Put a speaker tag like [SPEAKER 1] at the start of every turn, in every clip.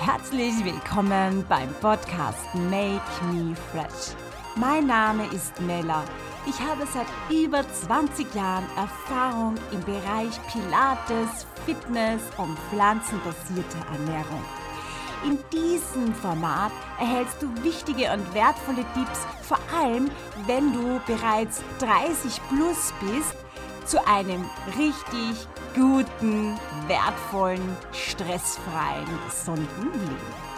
[SPEAKER 1] Herzlich willkommen beim Podcast Make Me Fresh. Mein Name ist Mella. Ich habe seit über 20 Jahren Erfahrung im Bereich Pilates, Fitness und pflanzenbasierte Ernährung. In diesem Format erhältst du wichtige und wertvolle Tipps, vor allem wenn du bereits 30 plus bist, zu einem richtig guten, wertvollen, stressfreien, gesunden Leben.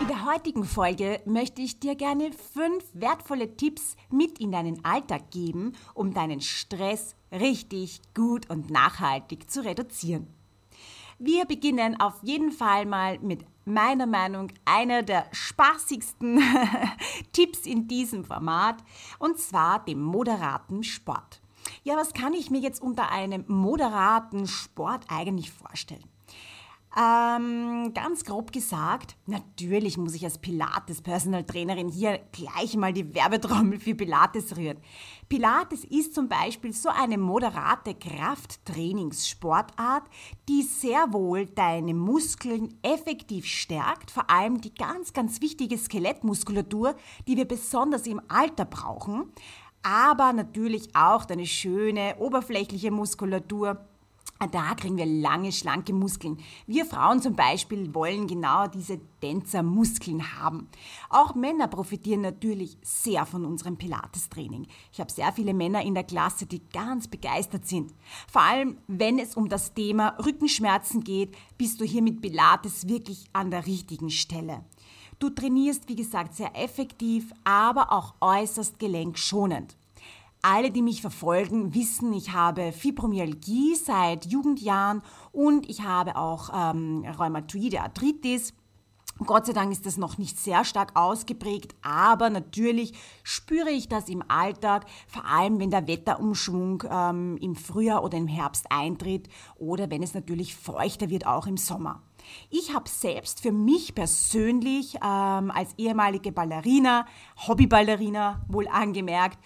[SPEAKER 1] In der heutigen Folge möchte ich dir gerne fünf wertvolle Tipps mit in deinen Alltag geben, um deinen Stress richtig gut und nachhaltig zu reduzieren. Wir beginnen auf jeden Fall mal mit meiner Meinung einer der spaßigsten Tipps in diesem Format und zwar dem moderaten Sport. Ja, was kann ich mir jetzt unter einem moderaten Sport eigentlich vorstellen? Ähm, ganz grob gesagt, natürlich muss ich als Pilates Personal Trainerin hier gleich mal die Werbetrommel für Pilates rühren. Pilates ist zum Beispiel so eine moderate Krafttrainingssportart, die sehr wohl deine Muskeln effektiv stärkt, vor allem die ganz, ganz wichtige Skelettmuskulatur, die wir besonders im Alter brauchen, aber natürlich auch deine schöne oberflächliche Muskulatur da kriegen wir lange, schlanke Muskeln. Wir Frauen zum Beispiel wollen genau diese Tänzermuskeln haben. Auch Männer profitieren natürlich sehr von unserem Pilates-Training. Ich habe sehr viele Männer in der Klasse, die ganz begeistert sind. Vor allem, wenn es um das Thema Rückenschmerzen geht, bist du hier mit Pilates wirklich an der richtigen Stelle. Du trainierst, wie gesagt, sehr effektiv, aber auch äußerst gelenkschonend. Alle, die mich verfolgen, wissen, ich habe Fibromyalgie seit Jugendjahren und ich habe auch ähm, Rheumatoide Arthritis. Gott sei Dank ist das noch nicht sehr stark ausgeprägt, aber natürlich spüre ich das im Alltag, vor allem wenn der Wetterumschwung ähm, im Frühjahr oder im Herbst eintritt oder wenn es natürlich feuchter wird, auch im Sommer. Ich habe selbst für mich persönlich ähm, als ehemalige Ballerina, Hobbyballerina wohl angemerkt,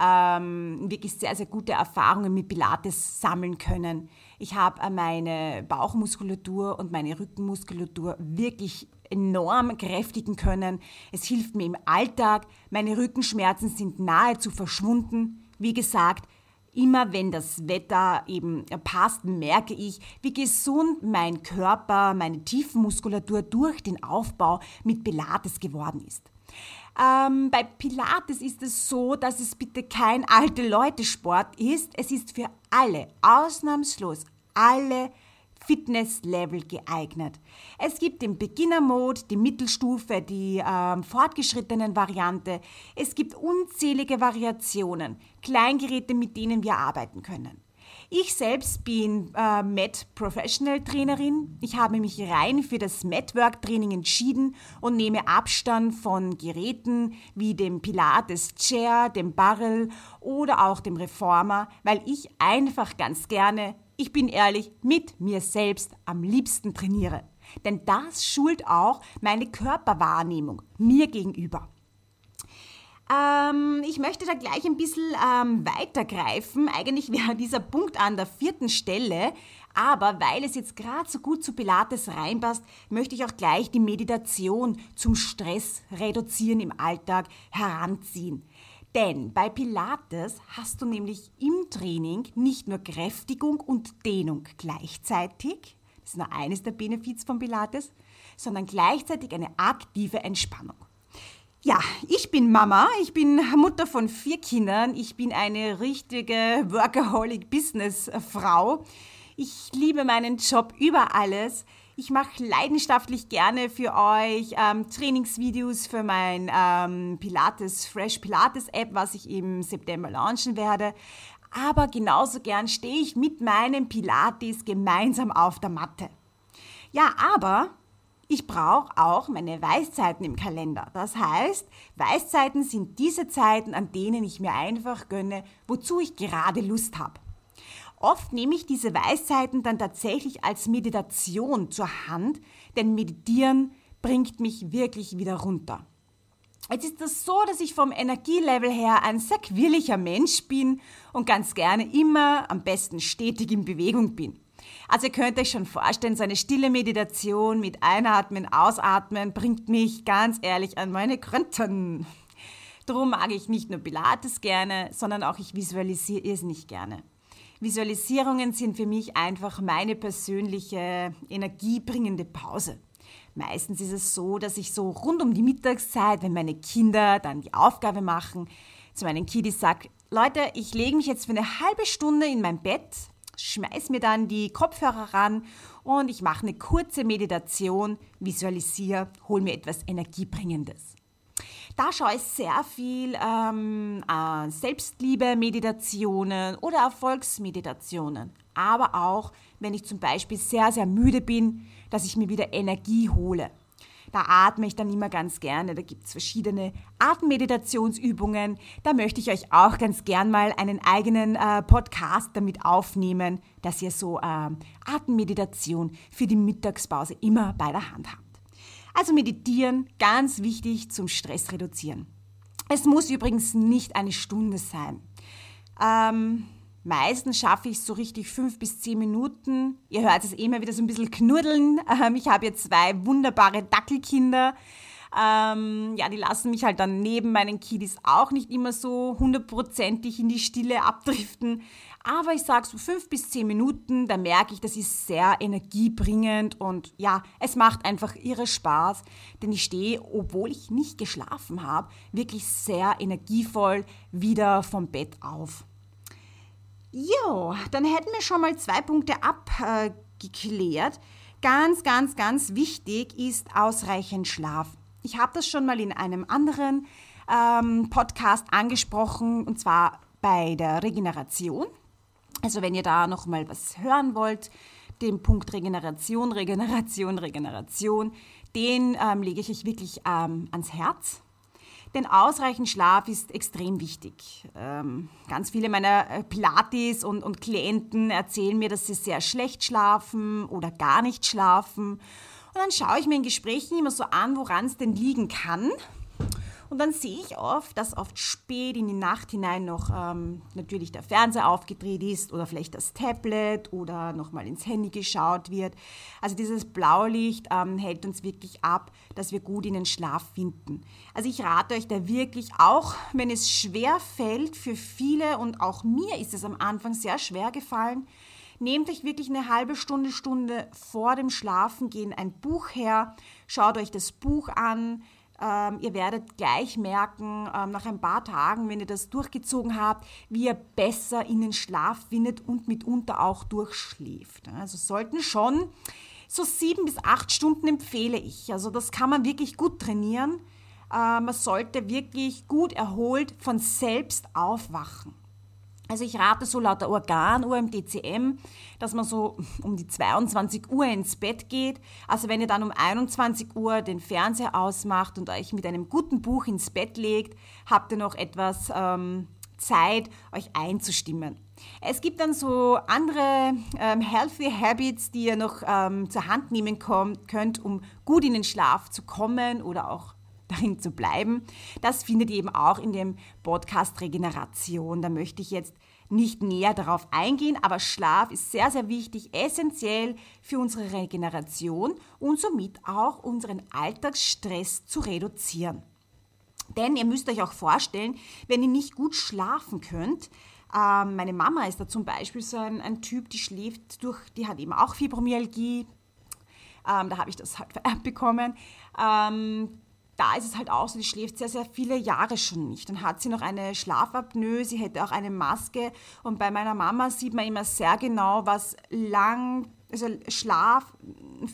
[SPEAKER 1] ähm, wirklich sehr, sehr gute Erfahrungen mit Pilates sammeln können. Ich habe äh, meine Bauchmuskulatur und meine Rückenmuskulatur wirklich enorm kräftigen können. Es hilft mir im Alltag. Meine Rückenschmerzen sind nahezu verschwunden. Wie gesagt, immer wenn das Wetter eben passt, merke ich, wie gesund mein Körper, meine Tiefenmuskulatur durch den Aufbau mit Pilates geworden ist. Ähm, bei Pilates ist es so, dass es bitte kein alte Leute-Sport ist. Es ist für alle, ausnahmslos alle Fitnesslevel geeignet. Es gibt den Beginner-Mode, die Mittelstufe, die ähm, fortgeschrittenen Variante. Es gibt unzählige Variationen, Kleingeräte, mit denen wir arbeiten können. Ich selbst bin äh, Med Professional Trainerin. Ich habe mich rein für das Medwork Training entschieden und nehme Abstand von Geräten wie dem Pilates Chair, dem Barrel oder auch dem Reformer, weil ich einfach ganz gerne, ich bin ehrlich, mit mir selbst am liebsten trainiere. Denn das schult auch meine Körperwahrnehmung mir gegenüber. Ähm, ich möchte da gleich ein bisschen ähm, weitergreifen. Eigentlich wäre dieser Punkt an der vierten Stelle, aber weil es jetzt gerade so gut zu Pilates reinpasst, möchte ich auch gleich die Meditation zum Stress reduzieren im Alltag heranziehen. Denn bei Pilates hast du nämlich im Training nicht nur Kräftigung und Dehnung gleichzeitig, das ist nur eines der Benefits von Pilates, sondern gleichzeitig eine aktive Entspannung. Ja, ich bin Mama, ich bin Mutter von vier Kindern, ich bin eine richtige Workaholic-Business-Frau. Ich liebe meinen Job über alles. Ich mache leidenschaftlich gerne für euch ähm, Trainingsvideos für mein ähm, Pilates Fresh Pilates App, was ich im September launchen werde. Aber genauso gern stehe ich mit meinem Pilates gemeinsam auf der Matte. Ja, aber ich brauche auch meine Weißzeiten im Kalender. Das heißt, Weißzeiten sind diese Zeiten, an denen ich mir einfach gönne, wozu ich gerade Lust habe. Oft nehme ich diese Weißzeiten dann tatsächlich als Meditation zur Hand, denn Meditieren bringt mich wirklich wieder runter. Jetzt ist das so, dass ich vom Energielevel her ein sehr quirliger Mensch bin und ganz gerne immer am besten stetig in Bewegung bin. Also ihr könnt euch schon vorstellen, so eine stille Meditation mit Einatmen, Ausatmen bringt mich ganz ehrlich an meine Grenzen. Darum mag ich nicht nur Pilates gerne, sondern auch ich visualisiere es nicht gerne. Visualisierungen sind für mich einfach meine persönliche energiebringende Pause. Meistens ist es so, dass ich so rund um die Mittagszeit, wenn meine Kinder dann die Aufgabe machen, zu meinen Kiddies sage, Leute, ich lege mich jetzt für eine halbe Stunde in mein Bett, schmeiß mir dann die Kopfhörer ran und ich mache eine kurze Meditation, visualisiere, hole mir etwas Energiebringendes. Da schaue ich sehr viel ähm, äh, Selbstliebe-Meditationen oder Erfolgsmeditationen. Aber auch, wenn ich zum Beispiel sehr, sehr müde bin, dass ich mir wieder Energie hole. Da atme ich dann immer ganz gerne. Da gibt es verschiedene Atemmeditationsübungen. Da möchte ich euch auch ganz gern mal einen eigenen äh, Podcast damit aufnehmen, dass ihr so äh, Atemmeditation für die Mittagspause immer bei der Hand habt. Also meditieren, ganz wichtig zum Stress reduzieren. Es muss übrigens nicht eine Stunde sein. Ähm, meistens schaffe ich es so richtig fünf bis zehn Minuten. Ihr hört es immer wieder so ein bisschen knuddeln. Ähm, ich habe jetzt zwei wunderbare Dackelkinder. Ähm, ja, die lassen mich halt dann neben meinen Kiddies auch nicht immer so hundertprozentig in die Stille abdriften. Aber ich sage so fünf bis zehn Minuten, da merke ich, das ist sehr energiebringend und ja, es macht einfach irre Spaß, denn ich stehe, obwohl ich nicht geschlafen habe, wirklich sehr energievoll wieder vom Bett auf. Jo, dann hätten wir schon mal zwei Punkte abgeklärt. Ganz, ganz, ganz wichtig ist ausreichend Schlaf. Ich habe das schon mal in einem anderen ähm, Podcast angesprochen, und zwar bei der Regeneration. Also wenn ihr da noch mal was hören wollt, den Punkt Regeneration, Regeneration, Regeneration, den ähm, lege ich euch wirklich ähm, ans Herz. Denn ausreichend Schlaf ist extrem wichtig. Ähm, ganz viele meiner äh, Pilates und, und Klienten erzählen mir, dass sie sehr schlecht schlafen oder gar nicht schlafen. Und dann schaue ich mir in Gesprächen immer so an, woran es denn liegen kann. Und dann sehe ich oft, dass oft spät in die Nacht hinein noch ähm, natürlich der Fernseher aufgedreht ist oder vielleicht das Tablet oder nochmal ins Handy geschaut wird. Also dieses Blaulicht ähm, hält uns wirklich ab, dass wir gut in den Schlaf finden. Also ich rate euch da wirklich auch, wenn es schwer fällt für viele und auch mir ist es am Anfang sehr schwer gefallen, Nehmt euch wirklich eine halbe Stunde, Stunde vor dem Schlafengehen ein Buch her, schaut euch das Buch an, ähm, ihr werdet gleich merken, ähm, nach ein paar Tagen, wenn ihr das durchgezogen habt, wie ihr besser in den Schlaf findet und mitunter auch durchschläft. Also sollten schon so sieben bis acht Stunden empfehle ich. Also das kann man wirklich gut trainieren. Äh, man sollte wirklich gut erholt von selbst aufwachen. Also ich rate so laut der Organuhr im DCM, dass man so um die 22 Uhr ins Bett geht. Also wenn ihr dann um 21 Uhr den Fernseher ausmacht und euch mit einem guten Buch ins Bett legt, habt ihr noch etwas ähm, Zeit, euch einzustimmen. Es gibt dann so andere ähm, Healthy Habits, die ihr noch ähm, zur Hand nehmen könnt, um gut in den Schlaf zu kommen oder auch darin zu bleiben. Das findet ihr eben auch in dem Podcast Regeneration. Da möchte ich jetzt nicht näher darauf eingehen, aber Schlaf ist sehr, sehr wichtig, essentiell für unsere Regeneration und somit auch unseren Alltagsstress zu reduzieren. Denn ihr müsst euch auch vorstellen, wenn ihr nicht gut schlafen könnt, ähm, meine Mama ist da zum Beispiel so ein, ein, Typ, die schläft durch, die hat eben auch Fibromyalgie, ähm, da habe ich das halt bekommen. Da ist es halt auch so, die schläft sehr, sehr viele Jahre schon nicht. Dann hat sie noch eine Schlafapnoe, sie hätte auch eine Maske. Und bei meiner Mama sieht man immer sehr genau, was lang, also Schlaf,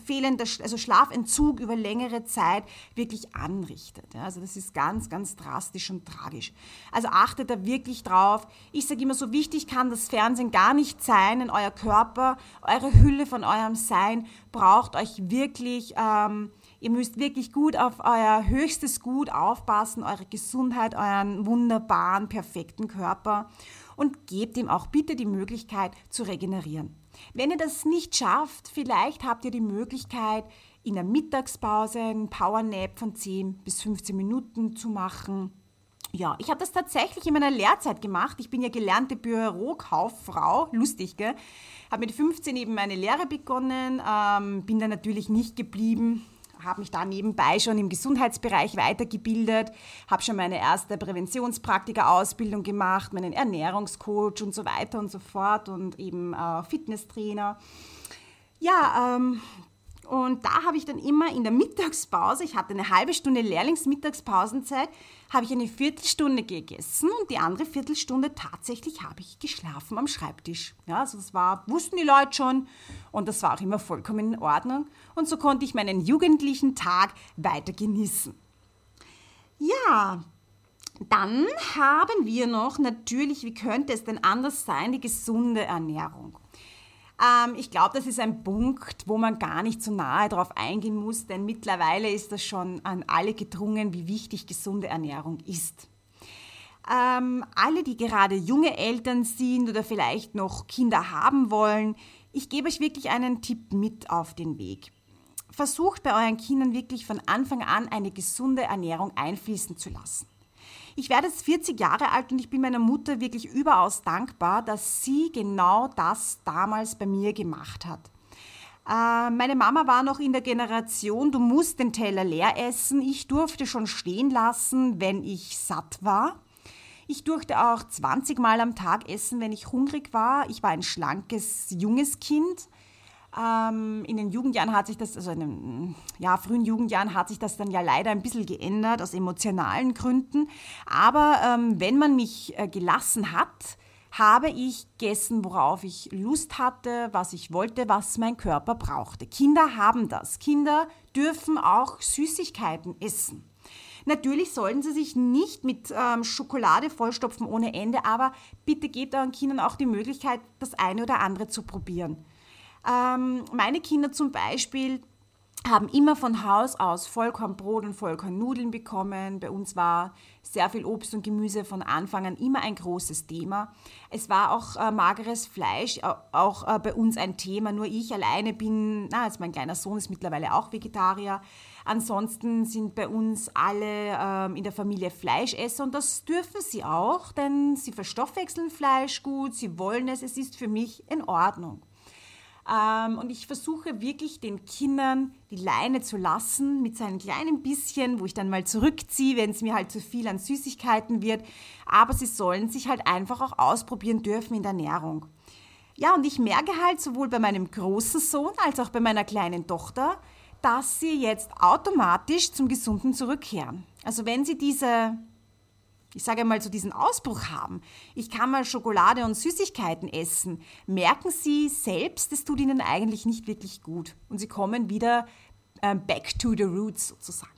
[SPEAKER 1] fehlender, also Schlafentzug über längere Zeit wirklich anrichtet. Also das ist ganz, ganz drastisch und tragisch. Also achtet da wirklich drauf. Ich sage immer, so wichtig kann das Fernsehen gar nicht sein in euer Körper. Eure Hülle von eurem Sein braucht euch wirklich... Ähm, Ihr müsst wirklich gut auf euer höchstes Gut aufpassen, eure Gesundheit, euren wunderbaren, perfekten Körper und gebt ihm auch bitte die Möglichkeit zu regenerieren. Wenn ihr das nicht schafft, vielleicht habt ihr die Möglichkeit, in der Mittagspause einen Powernap von 10 bis 15 Minuten zu machen Ja, ich habe das tatsächlich in meiner Lehrzeit gemacht. Ich bin ja gelernte Bürokauffrau, lustig, gell? Habe mit 15 eben meine Lehre begonnen, ähm, bin dann natürlich nicht geblieben, habe mich da nebenbei schon im Gesundheitsbereich weitergebildet, habe schon meine erste Präventionspraktika-Ausbildung gemacht, meinen Ernährungscoach und so weiter und so fort und eben äh, Fitnesstrainer. Ja, ähm, und da habe ich dann immer in der Mittagspause, ich hatte eine halbe Stunde Lehrlingsmittagspausenzeit, habe ich eine Viertelstunde gegessen und die andere Viertelstunde tatsächlich habe ich geschlafen am Schreibtisch. Ja, also das war, wussten die Leute schon und das war auch immer vollkommen in Ordnung. Und so konnte ich meinen jugendlichen Tag weiter genießen. Ja, dann haben wir noch natürlich, wie könnte es denn anders sein, die gesunde Ernährung. Ähm, ich glaube, das ist ein Punkt, wo man gar nicht so nahe darauf eingehen muss, denn mittlerweile ist das schon an alle gedrungen, wie wichtig gesunde Ernährung ist. Ähm, alle, die gerade junge Eltern sind oder vielleicht noch Kinder haben wollen, ich gebe euch wirklich einen Tipp mit auf den Weg. Versucht bei euren Kindern wirklich von Anfang an eine gesunde Ernährung einfließen zu lassen. Ich werde jetzt 40 Jahre alt und ich bin meiner Mutter wirklich überaus dankbar, dass sie genau das damals bei mir gemacht hat. Äh, meine Mama war noch in der Generation, du musst den Teller leer essen. Ich durfte schon stehen lassen, wenn ich satt war. Ich durfte auch 20 Mal am Tag essen, wenn ich hungrig war. Ich war ein schlankes, junges Kind. Ähm, in den Jugendjahren hat sich das, also in den ja, frühen Jugendjahren hat sich das dann ja leider ein bisschen geändert aus emotionalen Gründen. Aber ähm, wenn man mich äh, gelassen hat, habe ich gegessen, worauf ich Lust hatte, was ich wollte, was mein Körper brauchte. Kinder haben das. Kinder dürfen auch Süßigkeiten essen. Natürlich sollten sie sich nicht mit ähm, Schokolade vollstopfen ohne Ende, aber bitte gebt euren Kindern auch die Möglichkeit, das eine oder andere zu probieren. Ähm, meine Kinder zum Beispiel haben immer von Haus aus Vollkornbrot und Vollkornnudeln bekommen. Bei uns war sehr viel Obst und Gemüse von Anfang an immer ein großes Thema. Es war auch äh, mageres Fleisch auch äh, bei uns ein Thema. Nur ich alleine bin, na, also mein kleiner Sohn ist mittlerweile auch Vegetarier. Ansonsten sind bei uns alle ähm, in der Familie Fleischesser und das dürfen sie auch, denn sie verstoffwechseln Fleisch gut, sie wollen es, es ist für mich in Ordnung. Ähm, und ich versuche wirklich den Kindern die Leine zu lassen mit so kleinen bisschen, wo ich dann mal zurückziehe, wenn es mir halt zu viel an Süßigkeiten wird. Aber sie sollen sich halt einfach auch ausprobieren dürfen in der Ernährung. Ja, und ich merke halt sowohl bei meinem großen Sohn als auch bei meiner kleinen Tochter, dass sie jetzt automatisch zum Gesunden zurückkehren. Also wenn sie diese ich sage mal, so diesen Ausbruch haben, ich kann mal Schokolade und Süßigkeiten essen, merken sie selbst, es tut ihnen eigentlich nicht wirklich gut. Und sie kommen wieder ähm, back to the roots sozusagen.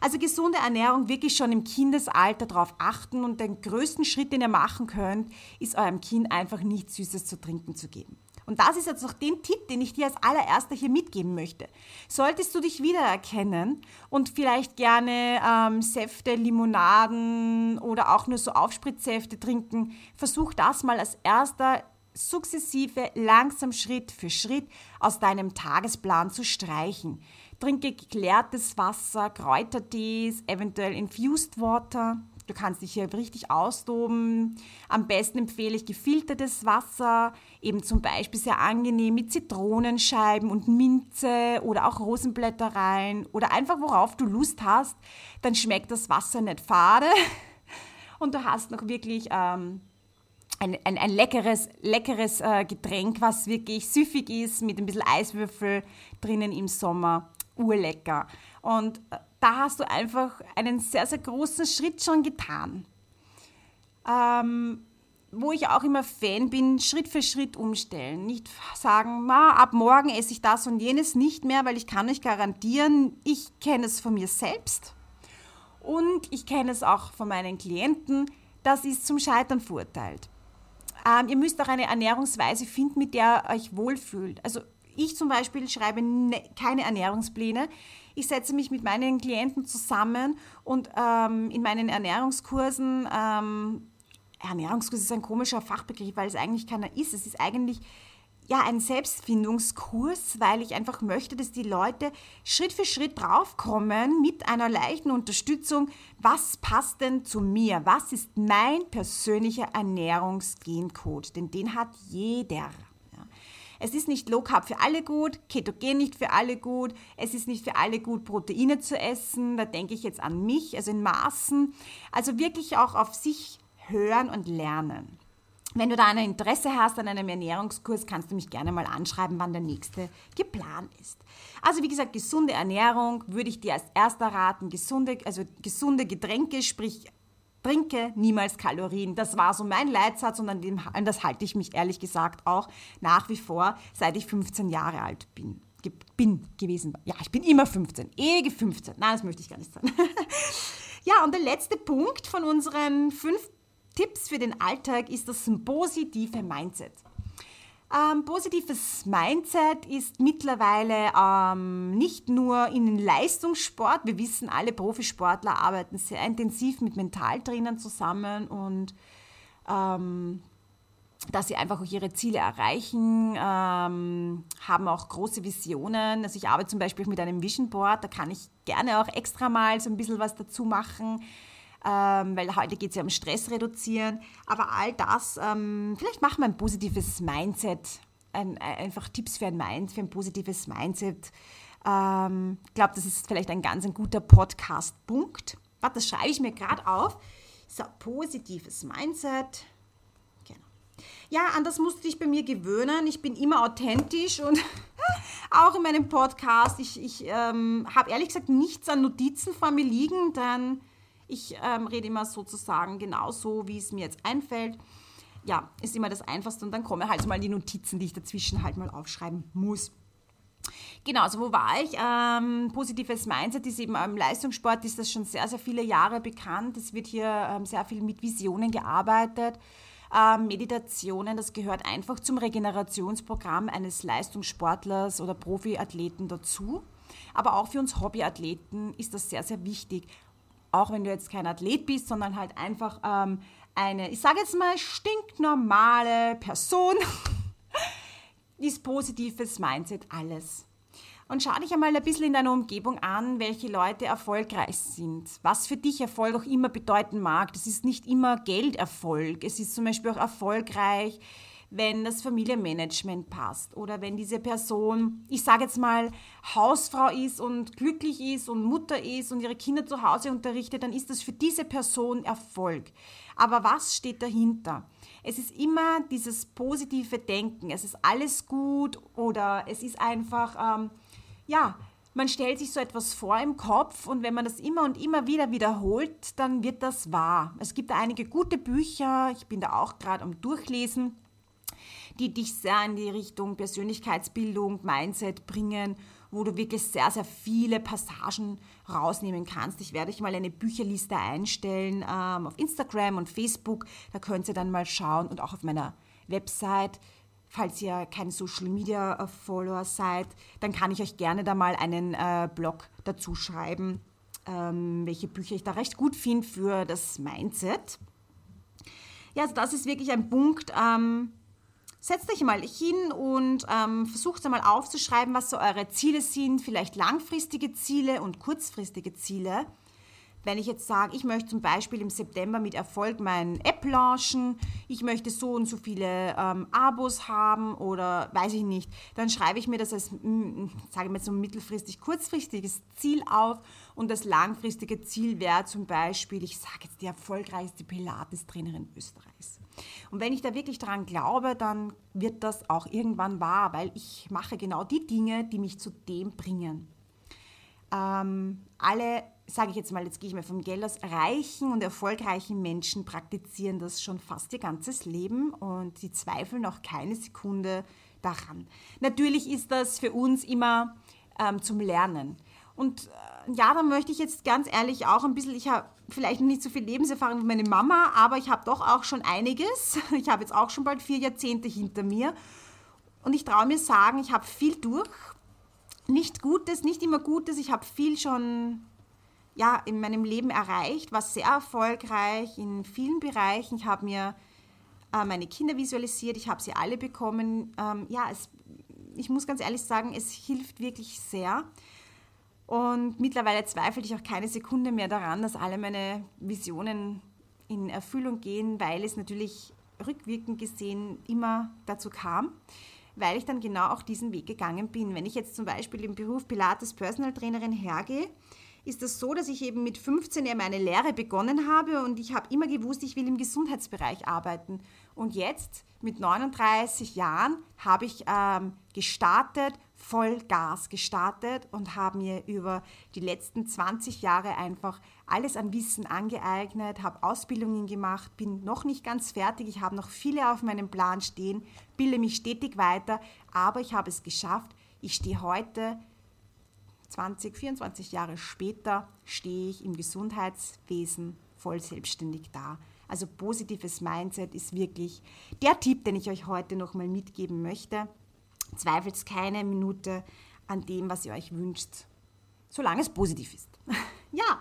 [SPEAKER 1] Also gesunde Ernährung wirklich schon im Kindesalter darauf achten und den größten Schritt, den ihr machen könnt, ist eurem Kind einfach nichts Süßes zu trinken zu geben. Und das ist jetzt auch den Tipp, den ich dir als allererster hier mitgeben möchte. Solltest du dich wiedererkennen und vielleicht gerne ähm, Säfte, Limonaden oder auch nur so Aufspritzsäfte trinken, versuch das mal als erster sukzessive, langsam Schritt für Schritt aus deinem Tagesplan zu streichen. Trinke geklärtes Wasser, Kräutertees, eventuell Infused Water. Du kannst dich hier richtig austoben. Am besten empfehle ich gefiltertes Wasser, eben zum Beispiel sehr angenehm mit Zitronenscheiben und Minze oder auch Rosenblätter rein oder einfach worauf du Lust hast. Dann schmeckt das Wasser nicht fade und du hast noch wirklich ähm, ein, ein, ein, leckeres, leckeres äh, Getränk, was wirklich süffig ist, mit ein bisschen Eiswürfel drinnen im Sommer. Urlecker. Und äh, da hast du einfach einen sehr, sehr großen Schritt schon getan. Ähm, wo ich auch immer Fan bin, Schritt für Schritt umstellen. Nicht sagen, ma, ab morgen esse ich das und jenes nicht mehr, weil ich kann euch garantieren, ich kenne es von mir selbst und ich kenne es auch von meinen Klienten, das ist zum Scheitern verurteilt. Ähm, ihr müsst auch eine Ernährungsweise finden, mit der ihr euch wohlfühlt. Also ich zum Beispiel schreibe ne, keine Ernährungspläne. Ich setze mich mit meinen Klienten zusammen und ähm, in meinen Ernährungskursen, ähm, Ernährungskurs ist ein komischer Fachbegriff, weil es eigentlich keiner ist. Es ist eigentlich ja, einen Selbstfindungskurs, weil ich einfach möchte, dass die Leute Schritt für Schritt draufkommen mit einer leichten Unterstützung, was passt denn zu mir? Was ist mein persönlicher Ernährungsgencode? Denn den hat jeder. Es ist nicht Low Carb für alle gut, Ketogen nicht für alle gut, es ist nicht für alle gut, Proteine zu essen, da denke ich jetzt an mich, also in Maßen. Also wirklich auch auf sich hören und lernen. Wenn du da ein Interesse hast an einem Ernährungskurs, kannst du mich gerne mal anschreiben, wann der nächste geplant ist. Also wie gesagt, gesunde Ernährung würde ich dir als erster raten. Gesunde, also gesunde Getränke, sprich trinke niemals Kalorien. Das war so mein Leitsatz und an, dem, an das halte ich mich ehrlich gesagt auch nach wie vor, seit ich 15 Jahre alt bin. Bin gewesen. Ja, ich bin immer 15. Ewige 15. Nein, das möchte ich gar nicht sagen. ja, und der letzte Punkt von unseren fünf Tipps für den Alltag ist das positive Mindset. Ähm, positives Mindset ist mittlerweile ähm, nicht nur in Leistungssport. Wir wissen, alle Profisportler arbeiten sehr intensiv mit Mentaltrainern zusammen und ähm, dass sie einfach auch ihre Ziele erreichen, ähm, haben auch große Visionen. Also ich arbeite zum Beispiel mit einem Vision Board, da kann ich gerne auch extra mal so ein bisschen was dazu machen ähm, weil heute geht es ja um Stress reduzieren. Aber all das, ähm, vielleicht machen wir ein positives Mindset, ein, einfach Tipps für ein, Mind, für ein positives Mindset. Ähm, ich glaube, das ist vielleicht ein ganz ein guter Podcast-Punkt. Warte, das schreibe ich mir gerade auf. So, positives Mindset. Genau. Ja, an das musste ich bei mir gewöhnen. Ich bin immer authentisch und auch in meinem Podcast. Ich, ich ähm, habe ehrlich gesagt nichts an Notizen vor mir liegen, dann ich ähm, rede immer sozusagen genauso, wie es mir jetzt einfällt. Ja, ist immer das Einfachste und dann kommen halt mal die Notizen, die ich dazwischen halt mal aufschreiben muss. Genau, also wo war ich? Ähm, positives Mindset ist eben im Leistungssport, ist das schon sehr, sehr viele Jahre bekannt. Es wird hier ähm, sehr viel mit Visionen gearbeitet. Ähm, Meditationen, das gehört einfach zum Regenerationsprogramm eines Leistungssportlers oder Profiathleten dazu. Aber auch für uns Hobbyathleten ist das sehr, sehr wichtig auch wenn du jetzt kein Athlet bist, sondern halt einfach ähm, eine, ich sage jetzt mal, stinknormale Person, ist positives Mindset alles. Und schau dich einmal ein bisschen in deiner Umgebung an, welche Leute erfolgreich sind. Was für dich Erfolg auch immer bedeuten mag. Das ist nicht immer Gelderfolg. Es ist zum Beispiel auch erfolgreich, wenn das Familienmanagement passt oder wenn diese Person, ich sage jetzt mal, Hausfrau ist und glücklich ist und Mutter ist und ihre Kinder zu Hause unterrichtet, dann ist das für diese Person Erfolg. Aber was steht dahinter? Es ist immer dieses positive Denken. Es ist alles gut oder es ist einfach, ähm, ja, man stellt sich so etwas vor im Kopf und wenn man das immer und immer wieder wiederholt, dann wird das wahr. Es gibt einige gute Bücher, ich bin da auch gerade am Durchlesen die dich sehr in die Richtung Persönlichkeitsbildung, Mindset bringen, wo du wirklich sehr, sehr viele Passagen rausnehmen kannst. Ich werde euch mal eine Bücherliste einstellen ähm, auf Instagram und Facebook. Da könnt ihr dann mal schauen und auch auf meiner Website. Falls ihr kein Social Media äh, Follower seid, dann kann ich euch gerne da mal einen äh, Blog dazu schreiben, ähm, welche Bücher ich da recht gut finde für das Mindset. Ja, also das ist wirklich ein Punkt, ähm, setzt euch mal hin und ähm, versucht einmal aufzuschreiben, was so eure Ziele sind, vielleicht langfristige Ziele und kurzfristige Ziele. Wenn ich jetzt sage, ich möchte zum Beispiel im September mit Erfolg mein App launchen, ich möchte so und so viele ähm, Abos haben oder weiß ich nicht, dann schreibe ich mir das als, sage ich mal, so mittelfristig, kurzfristiges Ziel auf und das langfristige Ziel wäre zum Beispiel, ich sage jetzt die erfolgreichste Pilates-Trainerin Österreichs. Und wenn ich da wirklich dran glaube, dann wird das auch irgendwann wahr, weil ich mache genau die Dinge, die mich zu dem bringen. Ähm, alle, sage ich jetzt mal, jetzt gehe ich mal vom Geld aus, reichen und erfolgreichen Menschen praktizieren das schon fast ihr ganzes Leben und sie zweifeln auch keine Sekunde daran. Natürlich ist das für uns immer ähm, zum Lernen. Und äh, ja, da möchte ich jetzt ganz ehrlich auch ein bisschen, ich habe vielleicht nicht so viel Lebenserfahrung wie meine Mama, aber ich habe doch auch schon einiges. Ich habe jetzt auch schon bald vier Jahrzehnte hinter mir. Und ich traue mir sagen, ich habe viel durch. Nicht Gutes, nicht immer Gutes. Ich habe viel schon ja, in meinem Leben erreicht, war sehr erfolgreich in vielen Bereichen. Ich habe mir äh, meine Kinder visualisiert. Ich habe sie alle bekommen. Ähm, ja, es, ich muss ganz ehrlich sagen, es hilft wirklich sehr. Und mittlerweile zweifle ich auch keine Sekunde mehr daran, dass alle meine Visionen in Erfüllung gehen, weil es natürlich rückwirkend gesehen immer dazu kam, weil ich dann genau auch diesen Weg gegangen bin. Wenn ich jetzt zum Beispiel im Beruf Pilates Personal Trainerin hergehe, ist das so, dass ich eben mit 15 ja meine Lehre begonnen habe und ich habe immer gewusst, ich will im Gesundheitsbereich arbeiten. Und jetzt mit 39 Jahren habe ich ähm, gestartet, Vollgas gestartet und habe mir über die letzten 20 Jahre einfach alles an Wissen angeeignet, habe Ausbildungen gemacht, bin noch nicht ganz fertig, ich habe noch viele auf meinem Plan stehen, bilde mich stetig weiter, aber ich habe es geschafft. Ich stehe heute 20, 24 Jahre später stehe ich im Gesundheitswesen voll selbstständig da. Also positives Mindset ist wirklich der Tipp, den ich euch heute nochmal mitgeben möchte. Zweifelt keine Minute an dem, was ihr euch wünscht, solange es positiv ist. ja,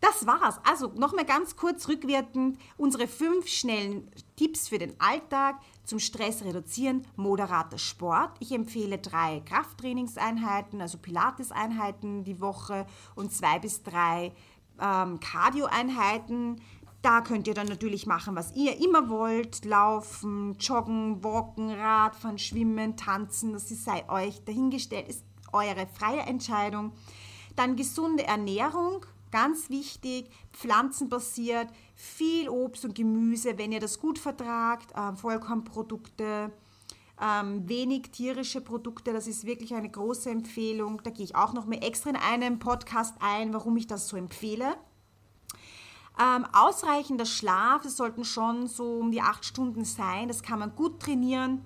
[SPEAKER 1] das war's. Also nochmal ganz kurz rückwirkend unsere fünf schnellen Tipps für den Alltag zum Stress reduzieren. Moderater Sport. Ich empfehle drei Krafttrainingseinheiten, also Pilates-Einheiten die Woche und zwei bis drei ähm, Cardio-Einheiten. Da könnt ihr dann natürlich machen, was ihr immer wollt. Laufen, joggen, walken, Radfahren, schwimmen, tanzen. Das sei euch dahingestellt. Ist eure freie Entscheidung. Dann gesunde Ernährung Ganz wichtig, pflanzenbasiert, viel Obst und Gemüse, wenn ihr das gut vertragt, äh, Vollkornprodukte, ähm, wenig tierische Produkte, das ist wirklich eine große Empfehlung. Da gehe ich auch noch mal extra in einem Podcast ein, warum ich das so empfehle. Ähm, ausreichender Schlaf, es sollten schon so um die acht Stunden sein, das kann man gut trainieren.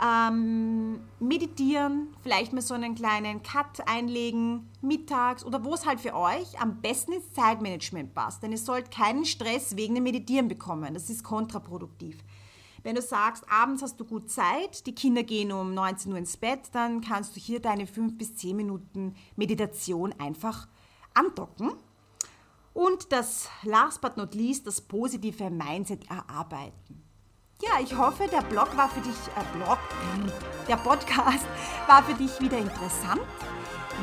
[SPEAKER 1] Ähm, meditieren, vielleicht mal so einen kleinen Cut einlegen, mittags oder wo es halt für euch am besten ins Zeitmanagement passt. Denn ihr sollt keinen Stress wegen dem Meditieren bekommen. Das ist kontraproduktiv. Wenn du sagst, abends hast du gut Zeit, die Kinder gehen um 19 Uhr ins Bett, dann kannst du hier deine 5 bis 10 Minuten Meditation einfach andocken. Und das last but not least, das positive Mindset erarbeiten. Ja, ich hoffe, der Blog war für dich, äh, Blog, der Podcast war für dich wieder interessant.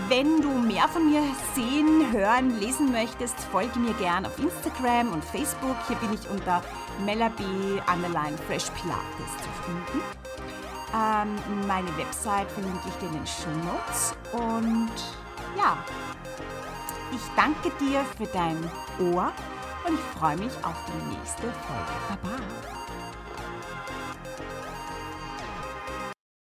[SPEAKER 1] Wenn du mehr von mir sehen, hören, lesen möchtest, folge mir gern auf Instagram und Facebook. Hier bin ich unter Melaby Underline Fresh Pilates zu finden. Ähm, meine Website verlinke ich dir in den Show Notes. Und ja, ich danke dir für dein Ohr und ich freue mich auf die nächste Folge. Baba!